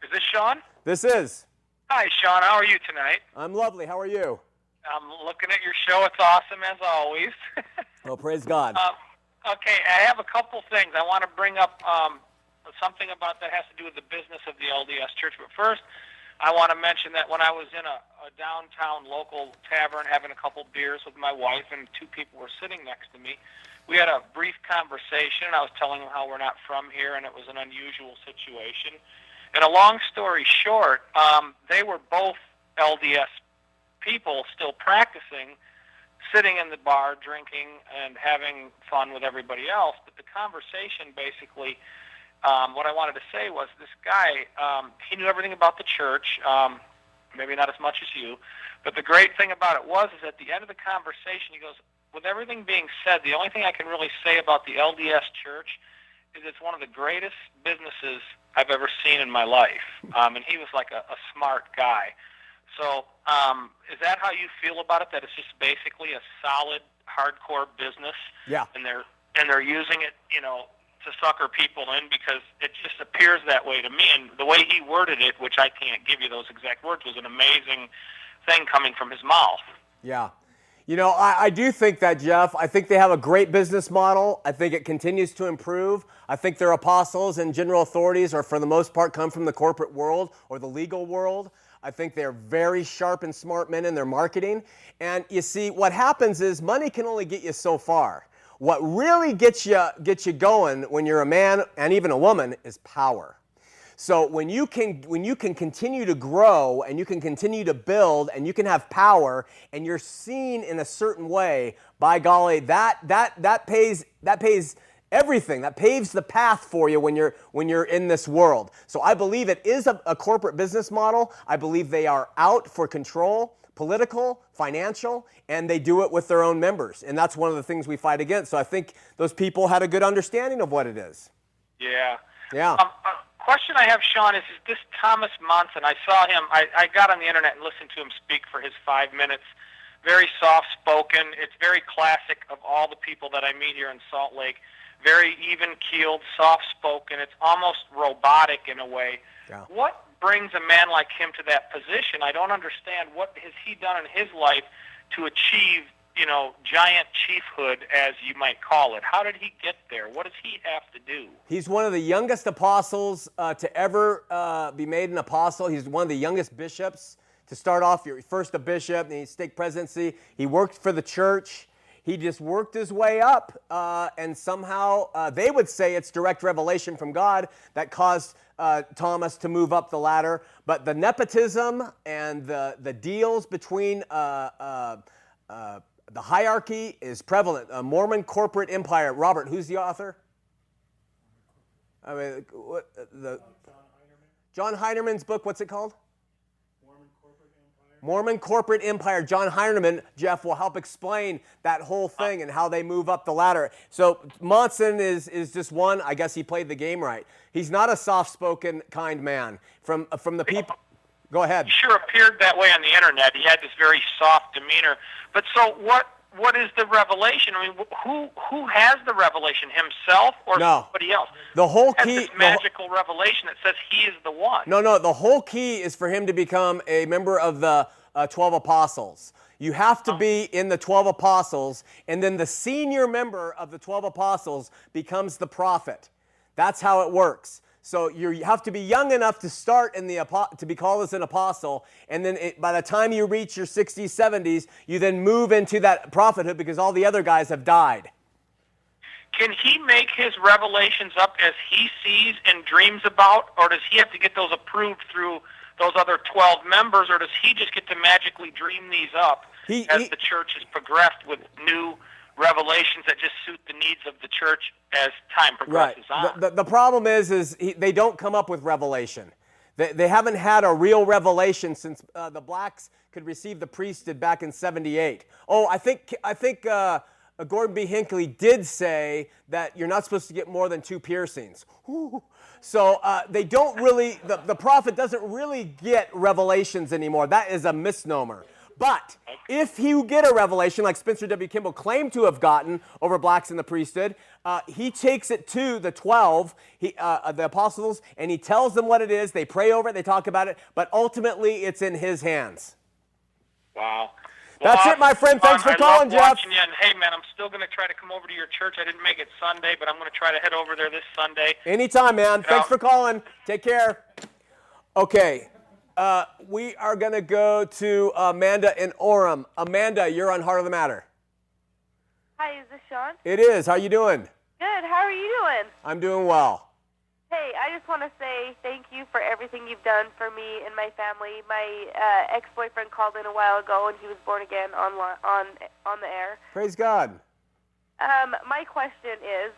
[SPEAKER 7] Is this Sean?
[SPEAKER 2] This is.
[SPEAKER 7] Hi, Sean. How are you tonight?
[SPEAKER 2] I'm lovely. How are you?
[SPEAKER 7] I'm looking at your show. It's awesome as always.
[SPEAKER 2] Oh, praise God.
[SPEAKER 7] um, okay, I have a couple things. I want to bring up um, something about that has to do with the business of the LDS Church. But first, I want to mention that when I was in a, a downtown local tavern having a couple beers with my wife, and two people were sitting next to me, we had a brief conversation. and I was telling them how we're not from here, and it was an unusual situation. And a long story short, um, they were both LDS people still practicing, sitting in the bar drinking and having fun with everybody else. But the conversation basically, um, what I wanted to say was this guy, um, he knew everything about the church, um, maybe not as much as you. But the great thing about it was is at the end of the conversation, he goes, with everything being said, the only thing I can really say about the LDS Church is it's one of the greatest businesses I've ever seen in my life. Um, and he was like a, a smart guy. So um, is that how you feel about it? That it's just basically a solid, hardcore business,
[SPEAKER 2] Yeah.
[SPEAKER 7] and they're and they're using it, you know, to sucker people in because it just appears that way to me. And the way he worded it, which I can't give you those exact words, was an amazing thing coming from his mouth.
[SPEAKER 2] Yeah. You know, I, I do think that, Jeff. I think they have a great business model. I think it continues to improve. I think their apostles and general authorities are, for the most part, come from the corporate world or the legal world. I think they're very sharp and smart men in their marketing. And you see, what happens is money can only get you so far. What really gets you, gets you going when you're a man and even a woman is power. So when you can when you can continue to grow and you can continue to build and you can have power and you're seen in a certain way, by golly, that that that pays that pays everything. That paves the path for you when you're when you're in this world. So I believe it is a, a corporate business model. I believe they are out for control, political, financial, and they do it with their own members. And that's one of the things we fight against. So I think those people had a good understanding of what it is.
[SPEAKER 7] Yeah.
[SPEAKER 2] Yeah.
[SPEAKER 7] Um, a question I have, Sean, is, is this Thomas Monson? I saw him. I, I got on the internet and listened to him speak for his five minutes. Very soft spoken. It's very classic of all the people that I meet here in Salt Lake. Very even keeled, soft spoken. It's almost robotic in a way.
[SPEAKER 2] Yeah.
[SPEAKER 7] What brings a man like him to that position? I don't understand. What has he done in his life to achieve, you know, giant chiefhood, as you might call it? How did he get there? What does he have to do?
[SPEAKER 2] He's one of the youngest apostles uh, to ever uh, be made an apostle. He's one of the youngest bishops to start off. Your first a bishop, then he stake presidency. He worked for the church. He just worked his way up, uh, and somehow uh, they would say it's direct revelation from God that caused uh, Thomas to move up the ladder. But the nepotism and the, the deals between uh, uh, uh, the hierarchy is prevalent. A Mormon corporate empire. Robert, who's the author? I mean, what, the John Heinerman's book. What's it called? Mormon Corporate Empire. John Heinerman, Jeff, will help explain that whole uh, thing and how they move up the ladder. So Monson is is just one. I guess he played the game right. He's not a soft-spoken, kind man. From from the people. Go ahead.
[SPEAKER 7] He sure appeared that way on the internet. He had this very soft demeanor. But so what? What is the revelation? I mean, who who has the revelation? Himself or
[SPEAKER 2] No.
[SPEAKER 7] somebody else?
[SPEAKER 2] The whole key.
[SPEAKER 7] this magical revelation that says he is the one.
[SPEAKER 2] No, no. The whole key is for him to become a member of the uh, 12 apostles. You have to be in the 12 apostles, and then the senior member of the 12 apostles becomes the prophet. That's how it works. So you're- have to be young enough to start in the to be called as an apostle, and then it, by the time you reach your 60s, 70s, you then move into that prophethood because all the other guys have died.
[SPEAKER 7] Can he make his revelations up as he sees and dreams about, or does he have to get those approved through those other 12 members, or does he just get to magically dream these up
[SPEAKER 2] He-
[SPEAKER 7] as
[SPEAKER 2] he-
[SPEAKER 7] the church has progressed with new revelations that just suit the needs of the church as time progresses on?
[SPEAKER 2] The, the, the problem is, is he, they don't come up with revelation. They, they haven't had a real revelation since uh, the blacks could receive the priesthood back in '78. Oh, I think I think uh, uh, Gordon B. Hinckley did say that you're not supposed to get more than two piercings. Ooh. So uh, they don't really. The, the prophet doesn't really get revelations anymore. That is a misnomer. But if you get a revelation like Spencer W. Kimball claimed to have gotten over blacks in the priesthood, uh, he takes it to the 12, he, uh, the apostles, and he tells them what it is. They pray over it, they talk about it, but ultimately it's in his hands.
[SPEAKER 7] Wow.
[SPEAKER 2] That's it, my friend. Thanks for
[SPEAKER 7] I
[SPEAKER 2] calling,
[SPEAKER 7] love
[SPEAKER 2] Jeff.
[SPEAKER 7] watching you. And hey, man, I'm still going to try to come over to your church. I didn't make it Sunday, but I'm going to try to head over there this Sunday.
[SPEAKER 2] Anytime, man. Thanks for calling. Take care. Okay, uh, we are going to go to Amanda in Orem. Amanda, you're on Heart of the Matter.
[SPEAKER 4] Hi, is this Sean?
[SPEAKER 2] It is. How you doing?
[SPEAKER 4] Good. How are you doing?
[SPEAKER 2] I'm doing well.
[SPEAKER 8] Hey, I just want to say thank you for everything you've done for me and my family. My uh, ex-boyfriend called in a while ago, and he was born again on on on the air.
[SPEAKER 2] Praise God.
[SPEAKER 8] Um, my question is,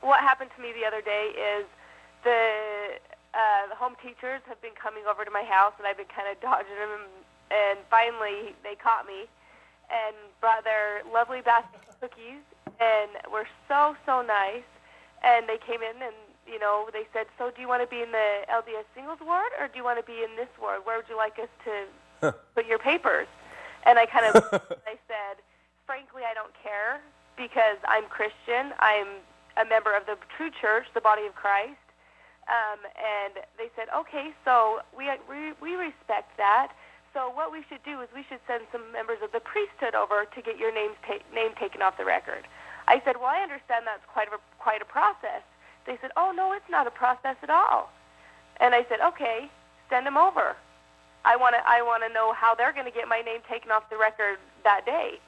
[SPEAKER 8] what happened to me the other day is the uh, the home teachers have been coming over to my house, and I've been kind of dodging them, and finally they caught me and brought their lovely basket of cookies, and were so so nice. And they came in and you know they said, so do you want to be in the LDS singles ward or do you want to be in this ward? Where would you like us to put your papers? And I kind of I said, frankly, I don't care because I'm Christian. I'm a member of the true church, the body of Christ. Um, and they said, okay, so we, we, we respect that. So what we should do is we should send some members of the priesthood over to get your names ta- name taken off the record. I said, well, I understand that's quite a, quite a process. They said, oh, no, it's not a process at all. And I said, okay, send them over. I want to I want to know how they're going to get my name taken off the record that day.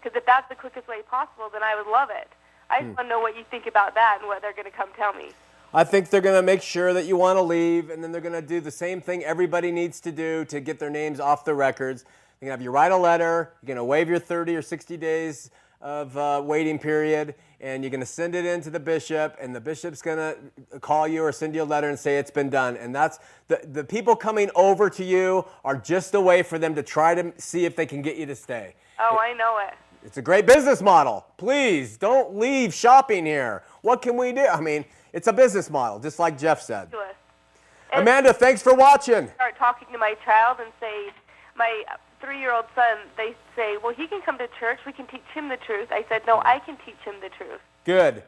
[SPEAKER 8] Because if that's the quickest way possible, then I would love it. I just want to know what you think about that and what they're going to come tell me.
[SPEAKER 2] I think they're going to make sure that you want to leave, and then they're going to do the same thing everybody needs to do to get their names off the records. They're going to have you write a letter. You're going to waive your 30 or 60 days of uh, waiting period, and you're going to send it in to the bishop, and the bishop's going to call you or send you a letter and say it's been done. And that's the, the people coming over to you are just a way for them to try to see if they can get you to stay.
[SPEAKER 8] Oh, I know it.
[SPEAKER 2] It's a great business model. Please don't leave shopping here. What can we do? I mean, it's a business model, just like Jeff said.
[SPEAKER 8] To. And
[SPEAKER 2] Amanda, thanks for watching.
[SPEAKER 8] start talking to my child and say, my three-year-old son, they say, well, he can come to church. We can teach him the truth. I said, no, I can teach him the truth.
[SPEAKER 2] Good.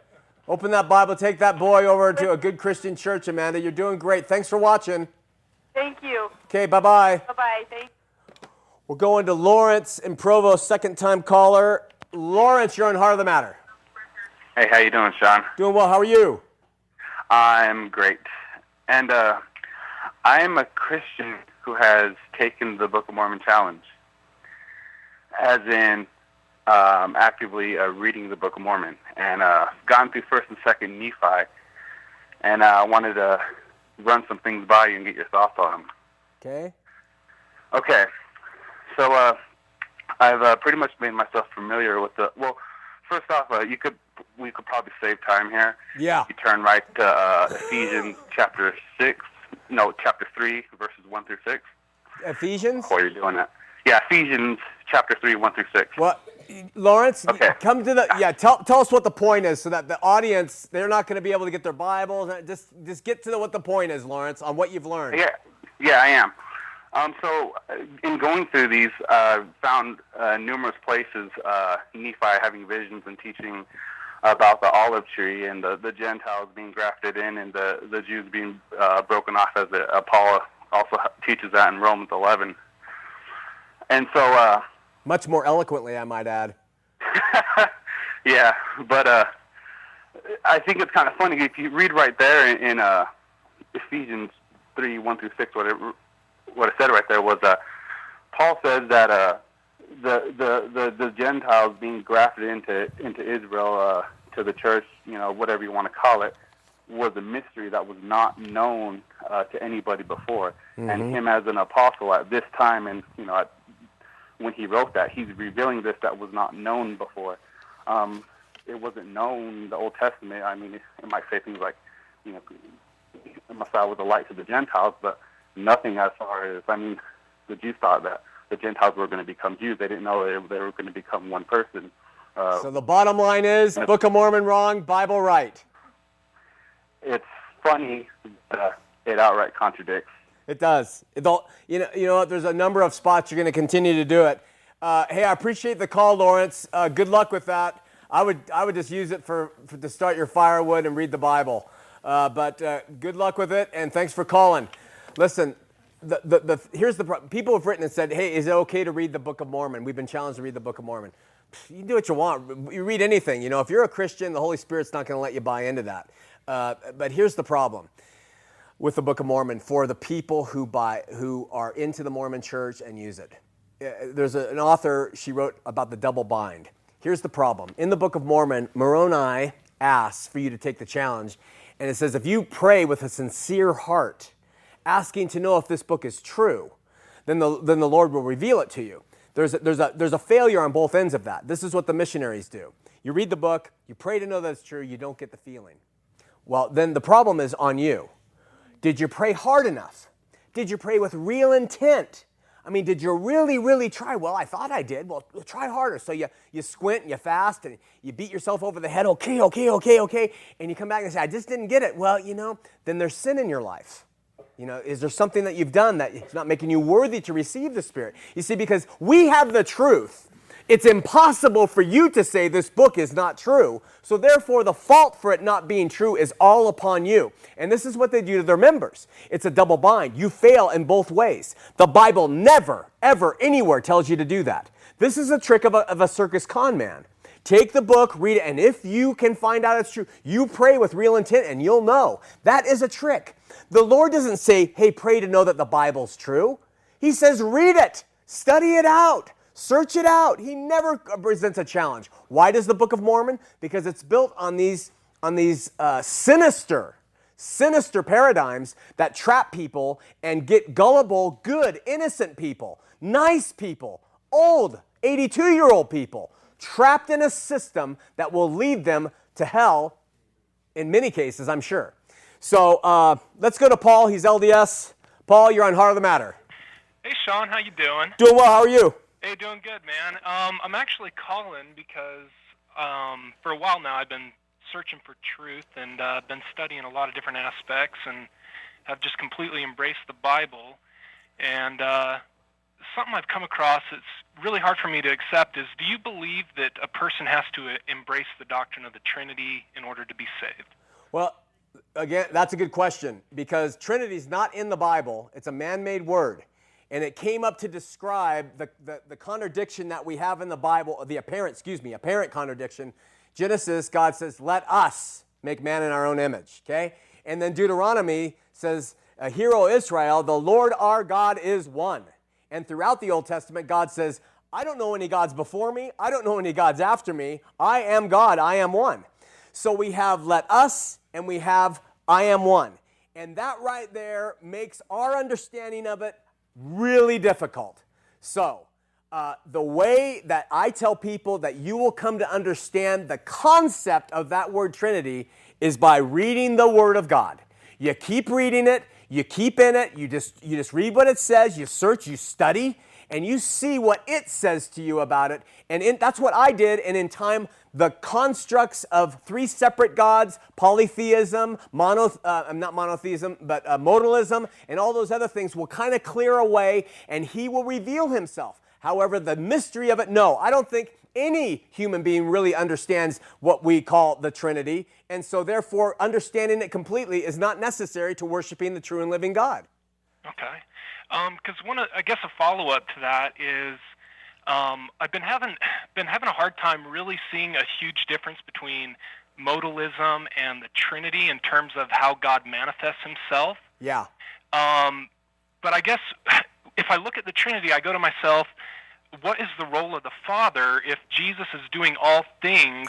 [SPEAKER 2] Open that Bible, take that boy over to a good Christian church, Amanda. You're doing great. Thanks for watching.
[SPEAKER 8] Thank you.
[SPEAKER 2] Okay, bye bye.
[SPEAKER 8] Bye-bye. Thank
[SPEAKER 2] We're going to Lawrence in Provo, second time caller. Lawrence, you're on Heart of the Matter.
[SPEAKER 9] Hey, how you doing, Sean?
[SPEAKER 2] Doing well. How are you?
[SPEAKER 9] I'm great. And uh, I am a Christian who has taken the Book of Mormon challenge, as in um, actively uh, reading the Book of Mormon, and uh, gone through First and Second Nephi, and I uh, wanted to run some things by you and get your thoughts on them.
[SPEAKER 2] Okay.
[SPEAKER 9] Okay, so uh, I've uh, pretty much made myself familiar with the. Well, first off, uh, you could we could probably save time here.
[SPEAKER 2] Yeah.
[SPEAKER 9] You turn right to uh, Ephesians chapter six, no, chapter three, verses one through six.
[SPEAKER 2] Ephesians?
[SPEAKER 9] While you're doing that, yeah, Ephesians chapter three, one through six.
[SPEAKER 2] Well, Lawrence,
[SPEAKER 9] Okay.
[SPEAKER 2] come to the yeah. Tell, tell us what the point is, so that the audience they're not going to be able to get their Bibles. Just just get to the, what the point is, Lawrence, on what you've learned.
[SPEAKER 9] Yeah, yeah, I am. Um, so, uh, in going through these, uh, found uh, numerous places uh, Nephi having visions and teaching about the olive tree and the, the Gentiles being grafted in and the, the Jews being uh, broken off, as uh, Paul also teaches that in Romans 11. And so, uh,
[SPEAKER 2] Much more eloquently, I might add.
[SPEAKER 9] yeah, but uh, I think it's kind of funny if you read right there in, in uh, Ephesians three one through six. What it what it said right there was uh, Paul says that uh, the, the the the Gentiles being grafted into into Israel uh, to the church, you know, whatever you want to call it, was a mystery that was not known uh, to anybody before. And him as an apostle at this time, and you know, at, when he wrote that, he's revealing this that was not known before. Um, it wasn't known the Old Testament. I mean, it, it might say things like, you know, Messiah was a light to the Gentiles, but nothing as far as, I mean, the Jews thought that the Gentiles were going to become Jews. They didn't know they, they were going to become one person. Uh,
[SPEAKER 2] So the bottom line is Book of Mormon wrong, Bible right.
[SPEAKER 9] it's funny that it outright contradicts.
[SPEAKER 2] It does. It don't, you know, you know what? There's a number of spots you're going to continue to do it. Uh, hey, I appreciate the call, Lawrence. Uh, good luck with that. I would, I would just use it for, for to start your firewood and read the Bible. Uh, but uh, good luck with it, and thanks for calling. Listen, the, the, the, here's the problem. people have written and said, hey, is it okay to read the Book of Mormon? We've been challenged to read the Book of Mormon. You do what you want. You read anything. You know, if you're a Christian, the Holy Spirit's not going to let you buy into that. Uh, but here's the problem with the Book of Mormon for the people who buy who are into the Mormon Church and use it. Uh, There's a- an author she wrote about the double bind. Here's the problem: in the Book of Mormon, Moroni asks for you to take the challenge, And it says, if you pray with a sincere heart, asking to know if this book is true, then the, then the Lord will reveal it to you. There's a, there's, a, there's a failure on both ends of that. This is what the missionaries do. You read the book, you pray to know that it's true, you don't get the feeling. Well, then the problem is on you. Did you pray hard enough? Did you pray with real intent? I mean, did you really, really try? Well, I thought I did. Well, try harder. So you, you squint and you fast and you beat yourself over the head. Okay, okay, okay, okay. And you come back and say, I just didn't get it. Well, you know, then there's sin in your life. You know, is there something that you've done that it's not making you worthy to receive the Spirit? You see, because we have the truth. It's impossible for you to say this book is not true. So, therefore, the fault for it not being true is all upon you. And this is what they do to their members it's a double bind. You fail in both ways. The Bible never, ever, anywhere tells you to do that. This is a trick of a, of a circus con man. Take the book, read it, and if you can find out it's true, you pray with real intent and you'll know. That is a trick. The Lord doesn't say, hey, pray to know that the Bible's true. He says, read it, study it out. Search it out. He never presents a challenge. Why does the Book of Mormon? Because it's built on these, on these uh, sinister, sinister paradigms that trap people and get gullible, good, innocent people, nice people, old, 82 year old people, trapped in a system that will lead them to hell in many cases, I'm sure. So uh, let's go to Paul. He's LDS. Paul, you're on Heart of the Matter.
[SPEAKER 10] Hey, Sean, how you doing?
[SPEAKER 2] Doing well. How are you?
[SPEAKER 10] Hey, doing good, man. Um, I'm actually calling because um, for a while now I've been searching for truth and uh, been studying a lot of different aspects and have just completely embraced the Bible. And uh, something I've come across that's really hard for me to accept is do you believe that a person has to uh, embrace the doctrine of the Trinity in order to be saved?
[SPEAKER 2] Well, again, that's a good question because Trinity is not in the Bible, it's a man made word and it came up to describe the, the, the, contradiction that we have in the Bible, the apparent, excuse me, apparent contradiction. Genesis, God says, let us make man in our own image, okay? And then Deuteronomy says, Hear, O Israel, the Lord our God is one. And throughout the Old Testament, God says, I don't know any gods before me. I don't know any gods after me. I am God. I am one. So we have let us and we have I am one. And that right there makes our understanding of it really difficult. So, uh, the way that I tell people that you will come to understand the concept of that word Trinity is by reading the Word of God. You keep reading it, you keep in it, you just, you just read what it says, you search, you study, and you see what it says to you about it. And in, that's what I did, and in time, the constructs of three separate gods, polytheism, mono, uh, not monotheism, but uh, modalism, and all those other things will kind of clear away and he will reveal himself. However, the mystery of it, no, I don't think any human being really understands what we call the Trinity. And so, therefore, understanding it completely is not necessary to worshiping the true and living God.
[SPEAKER 10] Okay. Because um, one, I guess, a follow up to that is um, I've been having been having a hard time really seeing a huge difference between modalism and the Trinity in terms of how God manifests Himself.
[SPEAKER 2] Yeah.
[SPEAKER 10] Um, but I guess if I look at the Trinity, I go to myself, what is the role of the Father if Jesus is doing all things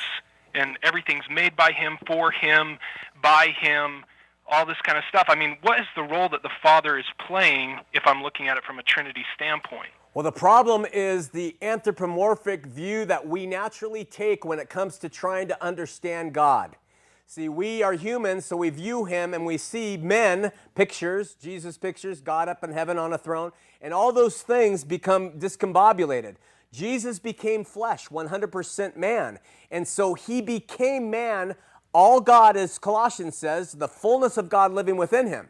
[SPEAKER 10] and everything's made by Him, for Him, by Him? All this kind of stuff. I mean, what is the role that the Father is playing if I'm looking at it from a Trinity standpoint?
[SPEAKER 2] Well, the problem is the anthropomorphic view that we naturally take when it comes to trying to understand God. See, we are humans, so we view him and we see men, pictures, Jesus pictures, God up in heaven on a throne, and all those things become discombobulated. Jesus became flesh, 100% man. And so he became man, all God, as Colossians says, the fullness of God living within him.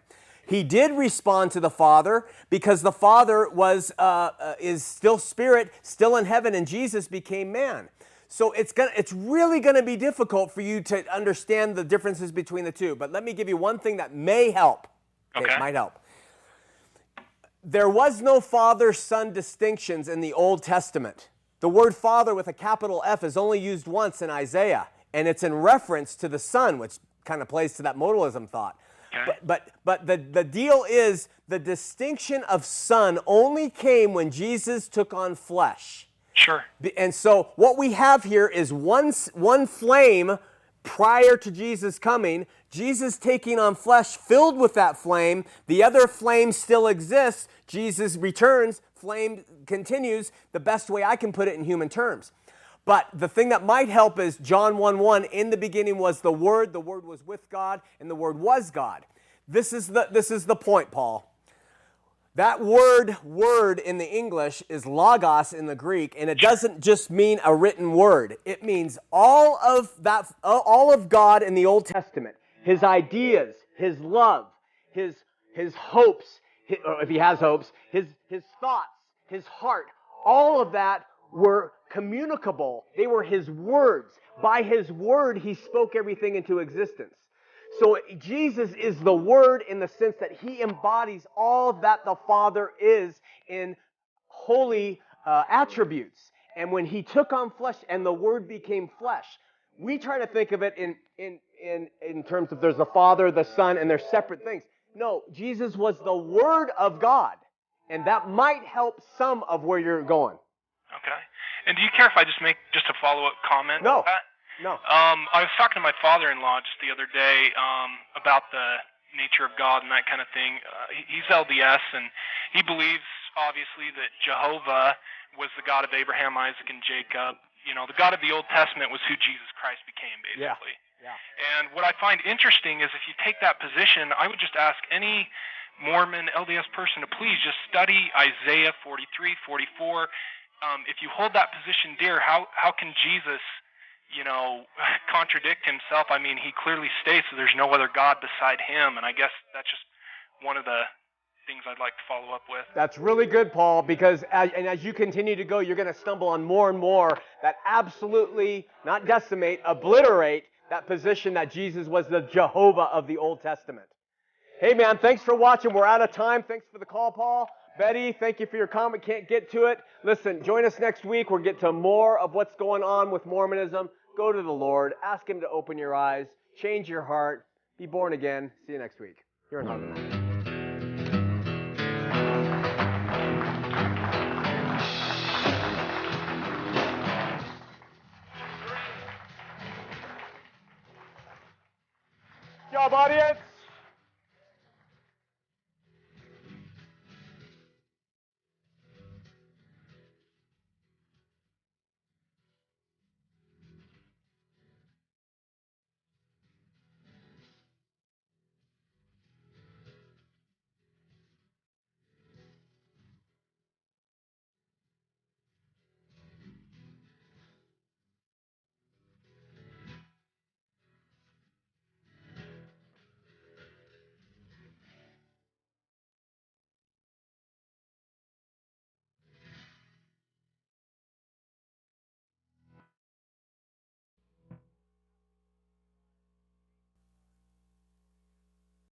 [SPEAKER 2] He did respond to the Father because the Father was, uh, uh, is still spirit, still in heaven, and Jesus became man. So it's, gonna, it's really going to be difficult for you to understand the differences between the two. But let me give you one thing that may help.
[SPEAKER 10] Okay.
[SPEAKER 2] It might help. There was no father son distinctions in the Old Testament. The word father with a capital F is only used once in Isaiah, and it's in reference to the son, which kind of plays to that modalism thought. But, but, but the, the deal is the distinction of son only came when Jesus took on flesh.
[SPEAKER 10] Sure.
[SPEAKER 2] And so what we have here is one, one flame prior to Jesus coming. Jesus taking on flesh filled with that flame. The other flame still exists. Jesus returns, flame continues, the best way I can put it in human terms. But the thing that might help is John 1 1 In the beginning was the Word, the Word was with God, and the Word was God. This is the, this is the point, Paul. That word, word in the English is logos in the Greek, and it doesn't just mean a written word. It means all of that, all of God in the Old Testament, His ideas, His love, His, His hopes, his, if He has hopes, His, His thoughts, His heart, all of that were communicable. They were His words. By His word, He spoke everything into existence. So Jesus is the Word in the sense that He embodies all that the Father is in holy uh, attributes. And when He took on flesh and the Word became flesh, we try to think of it in, in, in, in terms of there's the Father, the Son, and they're separate things. No, Jesus was the Word of God. And that might help some of where you're going.
[SPEAKER 10] Okay. And do you care if I just make just a follow up comment?
[SPEAKER 2] No. No.
[SPEAKER 10] Um, I was talking to my father-in-law just the other day um, about the nature of God and that kind of thing. Uh, he's LDS, and he believes obviously that Jehovah was the God of Abraham, Isaac, and Jacob. You know, the God of the Old Testament was who Jesus Christ became, basically.
[SPEAKER 2] Yeah. yeah.
[SPEAKER 10] And what I find interesting is if you take that position, I would just ask any Mormon LDS person to please just study Isaiah 43, 44. Um, if you hold that position dear, how how can Jesus you know, contradict himself. I mean, he clearly states that there's no other God beside him, and I guess that's just one of the things I'd like to follow up with.
[SPEAKER 2] That's really good, Paul, because as, and as you continue to go, you're going to stumble on more and more that absolutely, not decimate, obliterate that position that Jesus was the Jehovah of the Old Testament. Hey, man, thanks for watching. We're out of time. Thanks for the call, Paul. Betty, thank you for your comment. Can't get to it. Listen, join us next week. We'll get to more of what's going on with Mormonism. Go to the Lord. Ask Him to open your eyes, change your heart, be born again. See you next week. You're in Heart Job, audience.